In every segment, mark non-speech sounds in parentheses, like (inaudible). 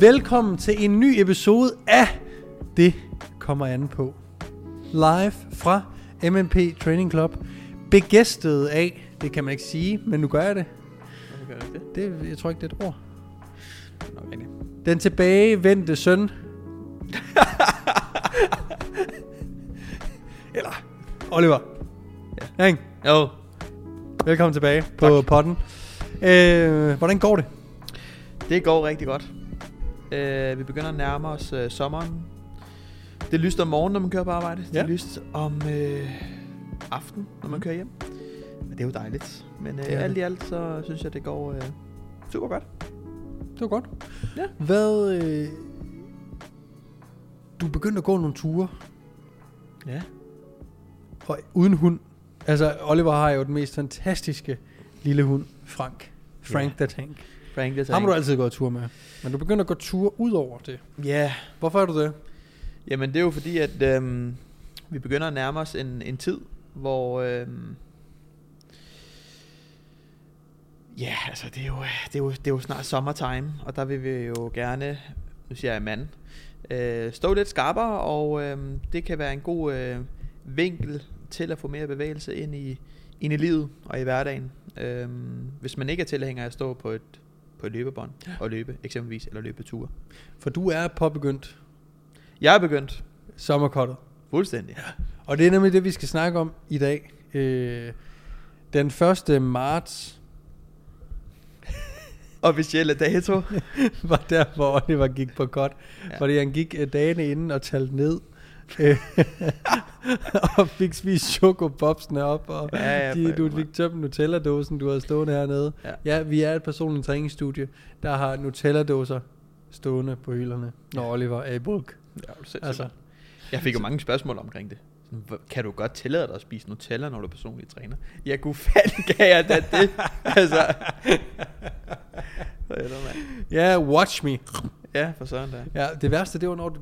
Velkommen til en ny episode af Det kommer an på. Live fra MNP Training Club. Begæstet af, det kan man ikke sige, men nu gør jeg det. Gør det? det jeg tror ikke, det er et ord. Nå, okay. Den tilbagevendte søn. (laughs) Eller Oliver. Ja. Ikke? Jo, Velkommen tilbage på Tak. podden. Øh, hvordan går det? det går rigtig godt. Uh, vi begynder at nærme os uh, sommeren. Det er lyst om morgenen, når man kører på arbejde. Det Ja. er lyst om uh, aften, når man kører hjem. Men det er jo dejligt. Men Det er alt det. i alt, så synes jeg, det går uh, super godt. Det var godt. Ja. Hvad... Øh, du begyndte at gå nogle ture, Ja. og uden hund. Altså, Oliver har jo den mest fantastiske lille hund, Frank. Frank Ja. the Tank. Frank, det Ham har du altid gået tur med. Men du begynder at gå tur ud over det. Ja, Hvorfor er du det? Jamen det er jo fordi, at øhm, vi begynder at nærme os en, en tid, hvor... Øhm, ja, altså det er, jo, det, er jo, det er jo snart sommertime, og der vil vi jo gerne, nu siger jeg mand, øh, stå lidt skarpere, og øhm, det kan være en god øh, vinkel til at få mere bevægelse ind i, ind i livet og i hverdagen. Øhm, hvis man ikke er tilhænger af at stå på et, på løbebånd og løbe eksempelvis, eller løbe ture. For du er påbegyndt Jeg er begyndt sommerkottet. fuldstændig. Og det er nemlig det, vi skal snakke om i dag. Øh, den 1. marts (laughs) Officielle dato. (laughs) var der, hvor Oliver gik på godt. Ja. Ja. Fordi han gik øh, dagene inden og talte ned. (laughs) og fik spist chokobobsene op, og Ja, ja, de, du fik tømt Nutella-dåsen, du havde stående hernede. Ja. Ja, vi er et personligt træningsstudie, der har Nutella-dåser stående på hylderne, når Oliver er i bulk. Ja, altså. Altså, Jeg fik jo mange spørgsmål omkring det. Sådan, "Hvor- Kan du godt tillade dig at spise Nutella, når du er personlig træner? Ja, gud fanden kan jeg da det. (laughs) altså. Ja, watch me. Ja, for sådan der. Ja, det værste, det var når du...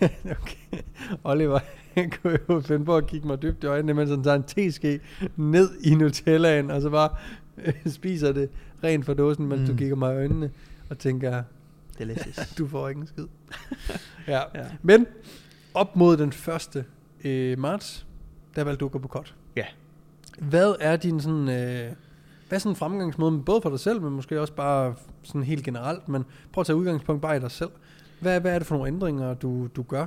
(laughs) okay. Oliver han kunne jo finde på at kigge mig dybt i øjnene, mens han tager en teske ned i Nutellaen, og så bare øh, spiser det rent fra dåsen, mens mm. du kigger mig i øjnene, og tænker, Delicious. (laughs) du får ikke en skid. (laughs) ja. ja. Men op mod den 1. Øh, marts, der valgte du at gå på kort. Ja. Hvad er din sådan... Øh, hvad er sådan en fremgangsmåde, både for dig selv, men måske også bare sådan helt generelt, men prøv at tage udgangspunkt bare i dig selv. Hvad, hvad er det for nogle ændringer, du, du gør?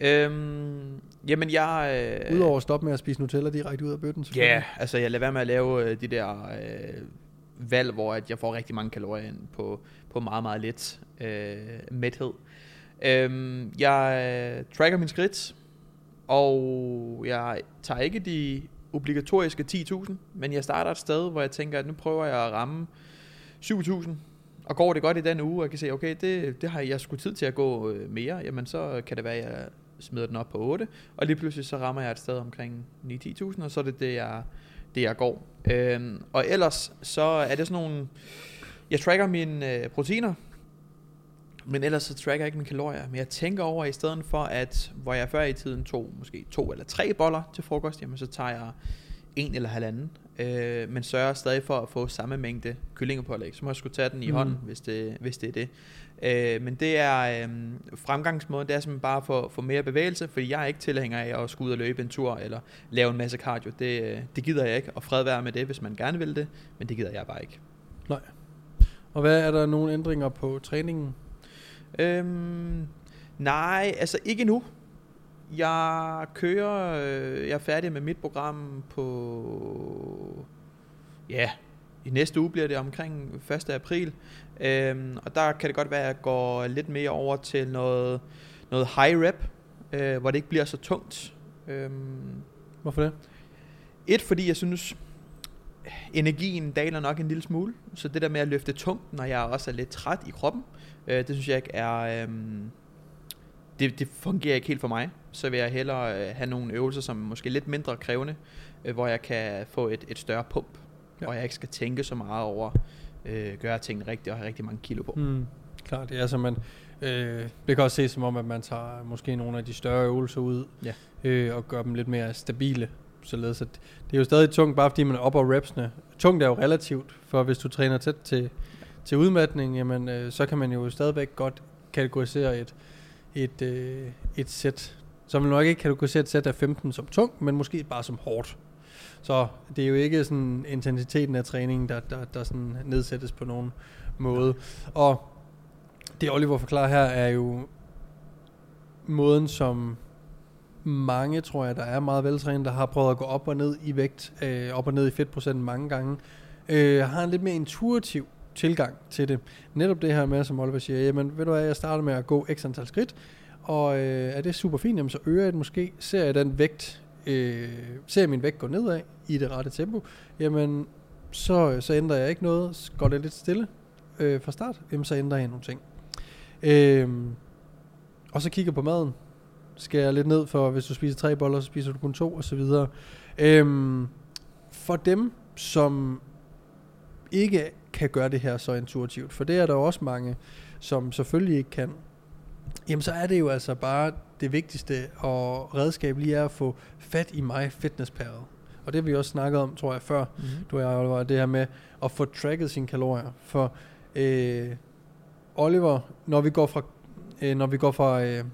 Øhm, jamen, jeg... Øh, Udover at stoppe med at spise Nutella direkte ud af bøtten, Ja, selvfølgelig. altså jeg lader være med at lave øh, de der øh, valg, hvor at jeg får rigtig mange kalorier ind på, på meget, meget lidt øh, mæthed. Øhm, jeg øh, tracker min skridt, og jeg tager ikke de obligatoriske 10.000, men jeg starter et sted, hvor jeg tænker, at nu prøver jeg at ramme 7.000, og går det godt i den uge, og jeg kan se, okay, det, det har jeg sgu tid til at gå øh, mere, jamen så kan det være, at jeg smider den op på 8, og lige pludselig så rammer jeg et sted omkring 9-10.000, og så er det det, jeg, det, jeg går. Øhm, og ellers så er det sådan nogle, jeg tracker mine øh, proteiner, men ellers så tracker jeg ikke mine kalorier. Men jeg tænker over, i stedet for at, hvor jeg før i tiden tog måske to eller tre boller til frokost, jamen så tager jeg en eller halvanden. Øh, men sørger stadig for at få samme mængde kyllingepålæg. Så må jeg skulle tage den i Mm. hånden, hvis det, hvis det er det. Øh, men det er øh, fremgangsmåden, det er simpelthen bare for, for mere bevægelse, fordi jeg er ikke tilhænger af at skulle ud og løbe en tur, eller lave en masse cardio. Det, øh, det gider jeg ikke, og fred være med det, hvis man gerne vil det, men det gider jeg bare ikke. Og hvad er der nogle ændringer på træningen? Øhm, nej, altså ikke nu. Jeg kører, øh, jeg er færdig med mit program på, ja, i næste uge bliver det omkring 1. april. Øhm, og der kan det godt være, at jeg går lidt mere over til noget, noget high rep, øh, hvor det ikke bliver så tungt. Øhm, Hvorfor det? et, fordi jeg synes, energien daler nok en lille smule. Så det der med at løfte tungt, når jeg også er lidt træt i kroppen, øh, det synes jeg ikke er... øhm, det, det fungerer ikke helt for mig. Så vil jeg hellere øh, have nogle øvelser, som er måske lidt mindre krævende, øh, hvor jeg kan få et, et større pump, Ja. og jeg ikke skal tænke så meget over, øh, gøre tingene rigtigt og have rigtig mange kilo på. Mm, klart, det er så man... Øh, det kan også ses som om, at man tager måske nogle af de større øvelser ud, Ja. øh, og gør dem lidt mere stabile. Således at det er jo stadig tungt, bare fordi man er op og repsene. Tungt er jo relativt, for hvis du træner tæt til, til udmatning, jamen, øh, så kan man jo stadigvæk godt kategorisere et, et, øh, et sæt, så vil nok ikke kategorisere et sæt af 15 som tungt, men måske bare som hårdt. Så det er jo ikke sådan intensiteten af træningen, der, der, der sådan nedsættes på nogen måde. Og det Oliver forklarer her er jo måden, som mange, tror jeg, der er meget veltrænet, der har prøvet at gå op og ned i vægt, øh, op og ned i fedtprocent mange gange, øh, har en lidt mere intuitiv tilgang til det. Netop det her med, som Oliver siger, jamen ved du hvad, jeg starter med at gå x antal skridt, og øh, er det super fint, jamen så øger jeg det måske, ser jeg den vægt, øh, ser min vægt gå nedad i det rette tempo, jamen så, øh, så ændrer jeg ikke noget, går det lidt stille øh, fra start, jamen så ændrer jeg nogle ting. Øh, og så kigger på maden, skal jeg lidt ned for, hvis du spiser tre boller, så spiser du kun to, og så videre. Øhm, for dem, som ikke kan gøre det her så intuitivt, for det er der også mange, som selvfølgelig ikke kan, jamen så er det jo altså bare det vigtigste og redskab lige er at få fat i mig fitnesspæret. Og det har vi også snakket om, tror jeg, før, mm-hmm. du og Oliver, det her med at få tracket sine kalorier. For øh, Oliver, når vi går fra, øh, når vi går fra øh,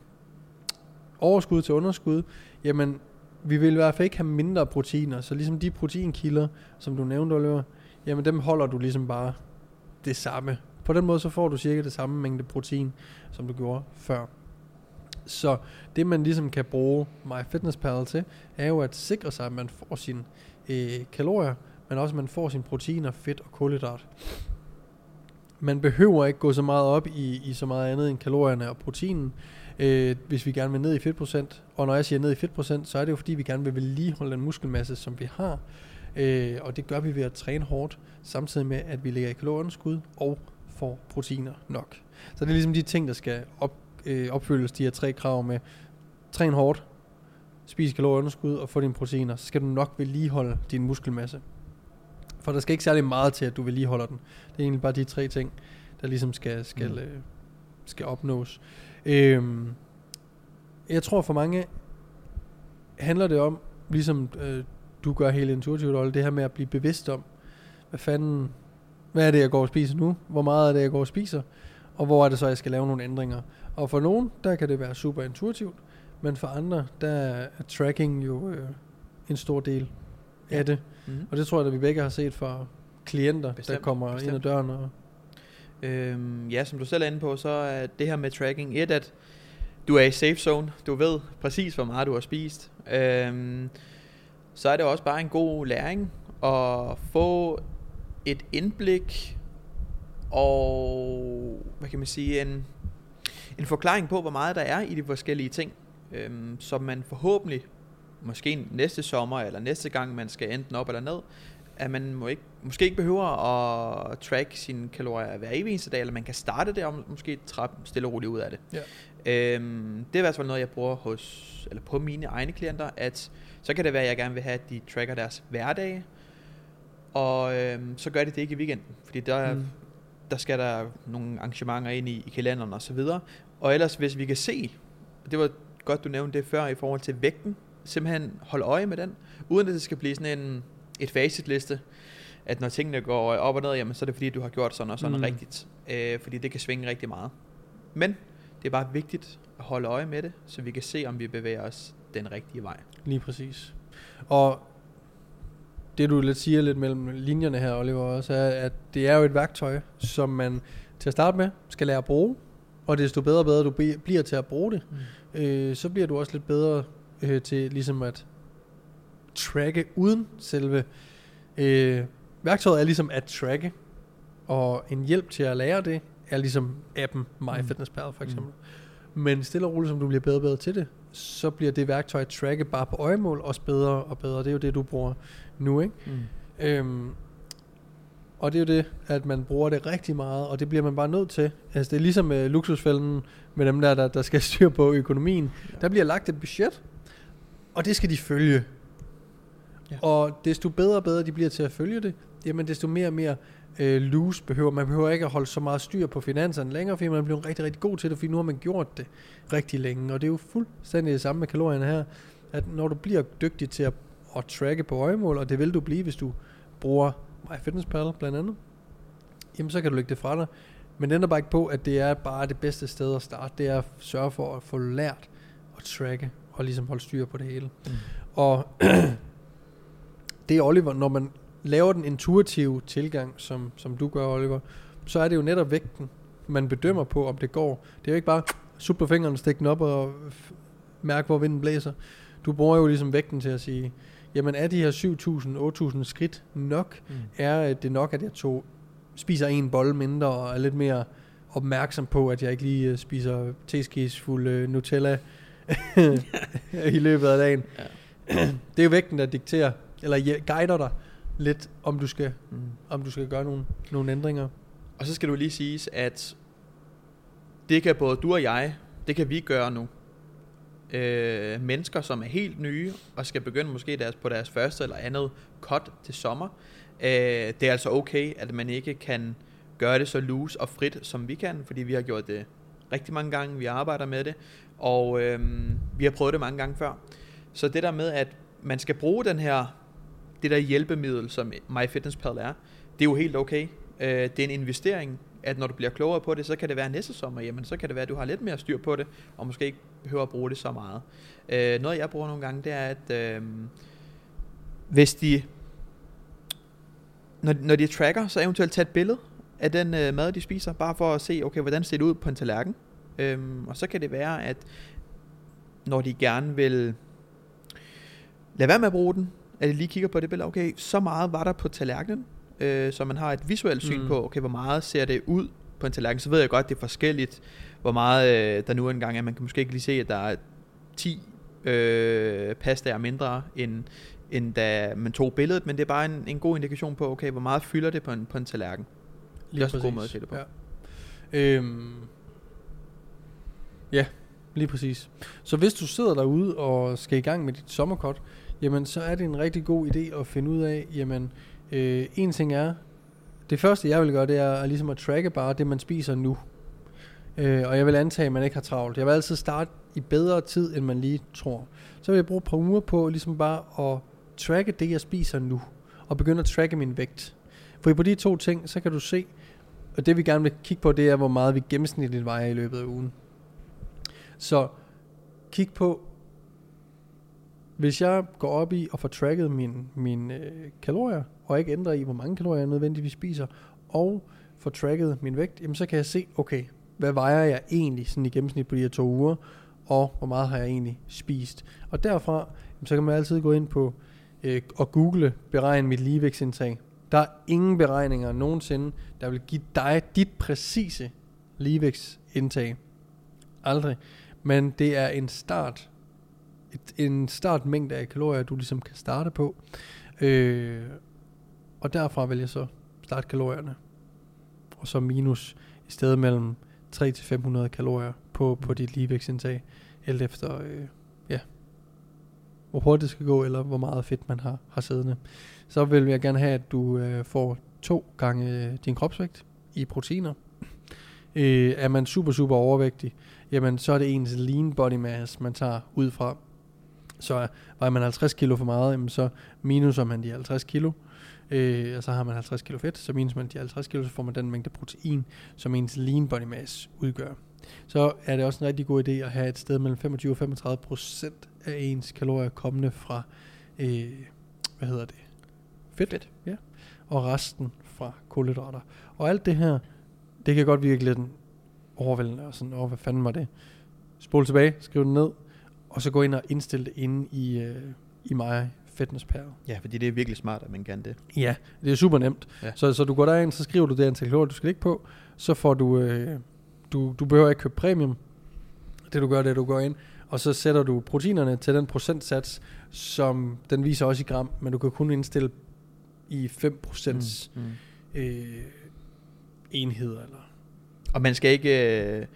overskud til underskud, jamen vi vil i hvert fald ikke have mindre proteiner, så ligesom de proteinkilder, som du nævnte, Oliver, jamen dem holder du ligesom bare det samme. På den måde så får du cirka det samme mængde protein, som du gjorde før. Så det man ligesom kan bruge MyFitnessPal til, er jo at sikre sig, at man får sine øh, kalorier, men også at man får sine proteiner, fedt og kulhydrat. Man behøver ikke gå så meget op i, i så meget andet end kalorierne og proteinen, øh, hvis vi gerne vil ned i fedtprocent. Og når jeg siger ned i fedtprocent, så er det jo fordi, vi gerne vil vedligeholde den muskelmasse, som vi har. Øh, og det gør vi ved at træne hårdt, samtidig med, at vi ligger i kalorieunderskud og får proteiner nok. Så det er ligesom de ting, der skal op, øh, opfyldes, de her tre krav med træn hårdt, spis kalorieunderskud og få dine proteiner, så skal du nok vedligeholde din muskelmasse. For der skal ikke særlig meget til, at du vedligeholder den. Det er egentlig bare de tre ting, der ligesom skal, skal, mm. øh, skal opnås. Øhm, jeg tror for mange handler det om, ligesom øh, du gør helt intuitivt, Olle, det her med at blive bevidst om, hvad fanden, hvad er det, jeg går og spiser nu? Hvor meget er det, jeg går og spiser? Og hvor er det så, jeg skal lave nogle ændringer? Og for nogen, der kan det være super intuitivt, men for andre, der er tracking jo øh, en stor del af det. Mm-hmm. Og det tror jeg, at vi begge har set for klienter, bestemt, der kommer bestemt. ind ad døren og Øhm, ja, som du selv er inde på, så er det her med tracking et, at du er i safe zone. Du ved præcis, hvor meget du har spist. Øhm, så er det også bare en god læring at få et indblik og, hvad kan man sige, en, en forklaring på, hvor meget der er i de forskellige ting, øhm, som man forhåbentlig, måske næste sommer eller næste gang, man skal enten op eller ned, at man må ikke, måske ikke behøver at track sine kalorier hver evig eneste dag, eller man kan starte det og måske trappe stille og roligt ud af det. Ja. Øhm, det er i hvert fald noget, jeg bruger hos, eller på mine egne klienter, at så kan det være, at jeg gerne vil have, at de tracker deres hverdag, og øhm, så gør de det ikke i weekenden, fordi der, mm. der skal der nogle arrangementer ind i, i kalenderen og så videre. Og ellers, hvis vi kan se, det var godt, du nævnte det før i forhold til vægten, simpelthen holde øje med den, uden at det skal blive sådan en et facitliste, at når tingene går op og ned, jamen, så er det fordi, du har gjort sådan og sådan mm. rigtigt. Øh, fordi det kan svinge rigtig meget. Men det er bare vigtigt at holde øje med det, så vi kan se, om vi bevæger os den rigtige vej. Lige præcis. Og det du lidt siger lidt mellem linjerne her, Oliver, også er, at det er jo et værktøj, som man til at starte med skal lære at bruge, og desto bedre og bedre du bliver til at bruge det, mm. øh, så bliver du også lidt bedre øh, til ligesom at tracke uden selve øh, værktøjet er ligesom at tracke, og en hjælp til at lære det er ligesom appen MyFitnessPal for eksempel. Mm. Men stille og roligt, som du bliver bedre og bedre til det, så bliver det værktøj at tracke bare på øjemål også bedre og bedre. Det er jo det, du bruger nu, ikke? Mm. Øhm, og det er jo det, at man bruger det rigtig meget, og det bliver man bare nødt til. Altså det er ligesom med luksusfælden, med dem der, der, der skal (laughs) styre på økonomien. Der bliver lagt et budget, og det skal de følge. Ja. Og desto bedre og bedre de bliver til at følge det, jamen desto mere og mere øh, loose behøver man. behøver ikke at holde så meget styr på finanserne længere, fordi man bliver rigtig, rigtig god til det, fordi nu har man gjort det rigtig længe. Og det er jo fuldstændig det samme med kalorierne her, at når du bliver dygtig til at, at tracke på øjemål, og det vil du blive, hvis du bruger MyFitnessPal blandt andet, jamen så kan du lægge det fra dig. Men det ændrer bare ikke på, at det er bare det bedste sted at starte. Det er at sørge for at få lært at tracke og ligesom holde styr på det hele. Mm. Og (clears throat) det er Oliver, når man laver den intuitive tilgang, som, som du gør, Oliver, så er det jo netop vægten, man bedømmer på, om det går. Det er jo ikke bare sup på fingrene, den op og mærke, hvor vinden blæser. Du bruger jo ligesom vægten til at sige, jamen er de her 7.000, 8.000 skridt nok? Mm. Er øh, det nok, at jeg tog, spiser en bolle mindre og er lidt mere opmærksom på, at jeg ikke lige øh, spiser teskesfuld øh, Nutella (laughs) i løbet af dagen? Ja. (clears throat) det er jo vægten, der dikterer, eller guider dig lidt, om du skal, Mm. om du skal gøre nogle, nogle ændringer. Og så skal du lige siges, at det kan både du og jeg, det kan vi gøre nu. Øh, mennesker, som er helt nye, og skal begynde måske deres, på deres første eller andet cut til sommer. Øh, det er altså okay, at man ikke kan gøre det så loose og frit, som vi kan, fordi vi har gjort det rigtig mange gange, vi arbejder med det, og øh, vi har prøvet det mange gange før. Så det der med, at man skal bruge den her, det der hjælpemiddel, som MyFitnessPal er, det er jo helt okay. Øh, det er en investering, at når du bliver klogere på det, så kan det være næste sommer, jamen så kan det være, at du har lidt mere styr på det, og måske ikke behøver at bruge det så meget. Øh, noget jeg bruger nogle gange, det er, at øh, hvis de, når, når de tracker, så eventuelt tage et billede af den øh, mad, de spiser, bare for at se, okay, hvordan ser det ud på en tallerken. Øh, og så kan det være, at når de gerne vil lade være med at bruge den, at de lige kigger på det billede, okay, så meget var der på tallerkenen, øh, så man har et visuelt syn Mm. på, okay, hvor meget ser det ud på en tallerken. Så ved jeg godt, det er forskelligt, hvor meget øh, der nu engang er. Man kan måske ikke lige se, at der er 10 øh, pastaer mindre, end, end da man tog billedet, men det er bare en, en god indikation på, okay, hvor meget fylder det på en, på en tallerken. Det er også en god måde at se det på. Ja. Øhm, ja, lige præcis. Så hvis du sidder derude og skal i gang med dit sommerkort, jamen så er det en rigtig god idé at finde ud af, jamen øh, en ting er, det første jeg vil gøre, det er at, ligesom at tracke bare det, man spiser nu. Øh, og jeg vil antage, at man ikke har travlt. Jeg vil altid starte i bedre tid, end man lige tror. Så vil jeg bruge et par uger på ligesom bare at tracke det, jeg spiser nu. Og begynde at tracke min vægt. For på de to ting, så kan du se, og det vi gerne vil kigge på, det er, hvor meget vi gennemsnitligt vejer i løbet af ugen. Så kig på, hvis jeg går op i og får tracket mine min, øh, kalorier, og ikke ændrer i, hvor mange kalorier jeg nødvendigvis spiser, og får tracket min vægt, jamen så kan jeg se, okay, hvad vejer jeg egentlig sådan i gennemsnit på de her to uger, og hvor meget har jeg egentlig spist. Og derfra, jamen, så kan man altid gå ind på øh, og google, beregne mit ligevægtsindtag. Der er ingen beregninger nogensinde, der vil give dig dit præcise ligevægtsindtag. Aldrig. Men det er en start, et, en startmængde af kalorier, du ligesom kan starte på. Øh, og derfra vil jeg så starte kalorierne. Og så minus i stedet mellem 300-500 kalorier på, på dit ligevægtsindtag. Alt efter, øh, ja, hvor hurtigt det skal gå, eller hvor meget fedt man har, har siddende. Så vil jeg gerne have, at du øh, får to gange øh, din kropsvægt i proteiner. Øh, er man super, super overvægtig, jamen så er det ens lean body mass, man tager ud fra. Så vejer man 50 kilo for meget, jamen så minuser man de 50 kilo. Øh, og så har man 50 kilo fedt, så minus man de 50 kilo, så får man den mængde protein, som ens lean body mass udgør. Så er det også en rigtig god idé at have et sted mellem 25 og 35 procent af ens kalorier kommende fra, øh, hvad hedder det? Fedt. Fedt. Ja. Og resten fra kulhydrater. Og alt det her, det kan godt virke lidt overvældende og sådan, åh, hvad fanden var det? Spol tilbage, skriv det ned, og så gå ind og indstille det inde i, øh, i mig Fitness Pal. Ja, fordi det er virkelig smart, at man kan det. Ja, det er super nemt. Ja. Så, så du går derind, så skriver du det antal kalorier, du skal ligge på, så får du, øh, du, du behøver ikke købe premium. Det du gør, det er, du går ind, og så sætter du proteinerne til den procentsats, som den viser også i gram, men du kan kun indstille i 5% Mm, mm. øh, enheder. Eller. Og man skal ikke øh,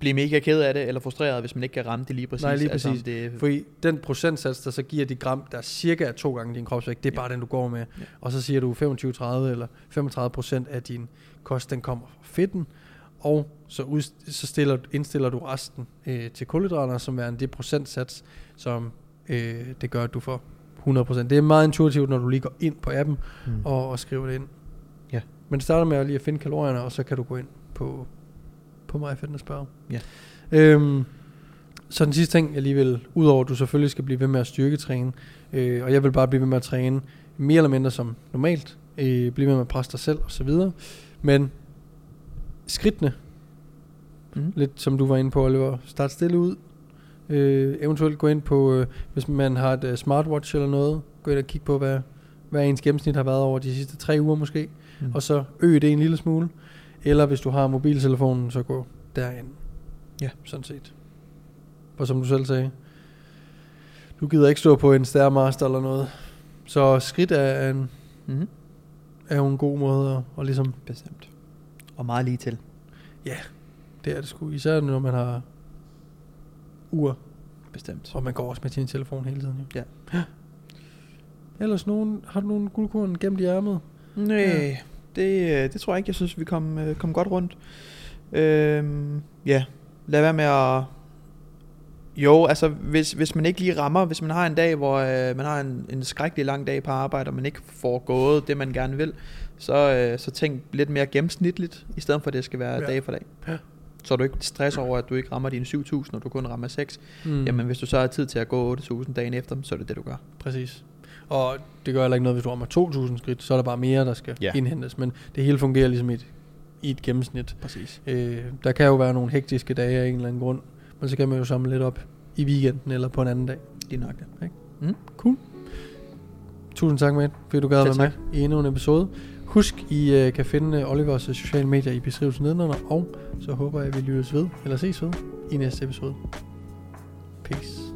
blive mega ked af det, eller frustreret, hvis man ikke kan ramme det lige præcis. Nej, lige Altså, præcis. det, Fordi den procentsats, der så giver de gram, der er cirka er to gange din kropsvægt, det er Ja. bare den, du går med. Ja. Og så siger du 25-30 eller 35 procent af din kost, den kommer fra fedten, og så, ud, så stiller, indstiller du resten øh, til kulhydrater, som er det procentsats, som øh, det gør, at du får 100%. Det er meget intuitivt, når du lige går ind på appen mm. og, og skriver det ind. Men det starter med at lige at finde kalorierne, og så kan du gå ind på, på MyFitnessPal. Ja. Øhm, så den sidste ting, jeg lige vil, udover at du selvfølgelig skal blive ved med at styrketræne, øh, og jeg vil bare blive ved med at træne mere eller mindre som normalt, øh, blive ved med at presse dig selv osv., men skridtene, Mm. lidt som du var inde på, Oliver, start stille ud, øh, eventuelt gå ind på, øh, hvis man har et uh, smartwatch eller noget, gå ind og kigge på, hvad, hvad ens gennemsnit har været over de sidste tre uger måske, Mm. og så øge det en lille smule. Eller hvis du har mobiltelefonen, så gå derind. Ja. Sådan set. Og som du selv sagde, du gider ikke stå på en Stairmaster eller noget. Så skridt er, en, Mm. er jo en god måde at, at ligesom, Bestemt. Og meget lige til. det er det sgu. Især når man har ur, Bestemt. og man går også med sin telefon hele tiden. Jo. Ja. (gasps) Ellers nogen, har du nogle guldkorn gemt i ærmet? Nej, Ja. Det, øh, det tror jeg ikke. Jeg synes, vi kom, øh, kom godt rundt. Øhm, ja, lad være med at... Jo, altså hvis, hvis man ikke lige rammer, hvis man har en dag, hvor øh, man har en, en skrækkelig lang dag på arbejde, og man ikke får gået det, man gerne vil, så, øh, så tænk lidt mere gennemsnitligt, i stedet for at det skal være Ja. dag for dag. Ja. Så du ikke stresser over, at du ikke rammer dine 7.000, og du kun rammer 6. Mm. Mm. Jamen hvis du så har tid til at gå 8.000 dagen efter, så er det det, du gør. Præcis. Og det gør heller ikke noget, hvis du rammer 2.000 skridt, så er der bare mere, der skal Ja. indhentes. Men det hele fungerer ligesom i et, i et gennemsnit. Præcis. Øh, der kan jo være nogle hektiske dage af en eller anden grund, men så kan man jo samle lidt op i weekenden eller på en anden dag. Lige nok det. Cool. Tusind tak, Matt, fordi du gad at være med i endnu en episode. Husk, I uh, kan finde Olivers uh, sociale medier i beskrivelsen nedenunder, og så håber jeg, at vi lyttes ved, eller ses ved, i næste episode. Peace.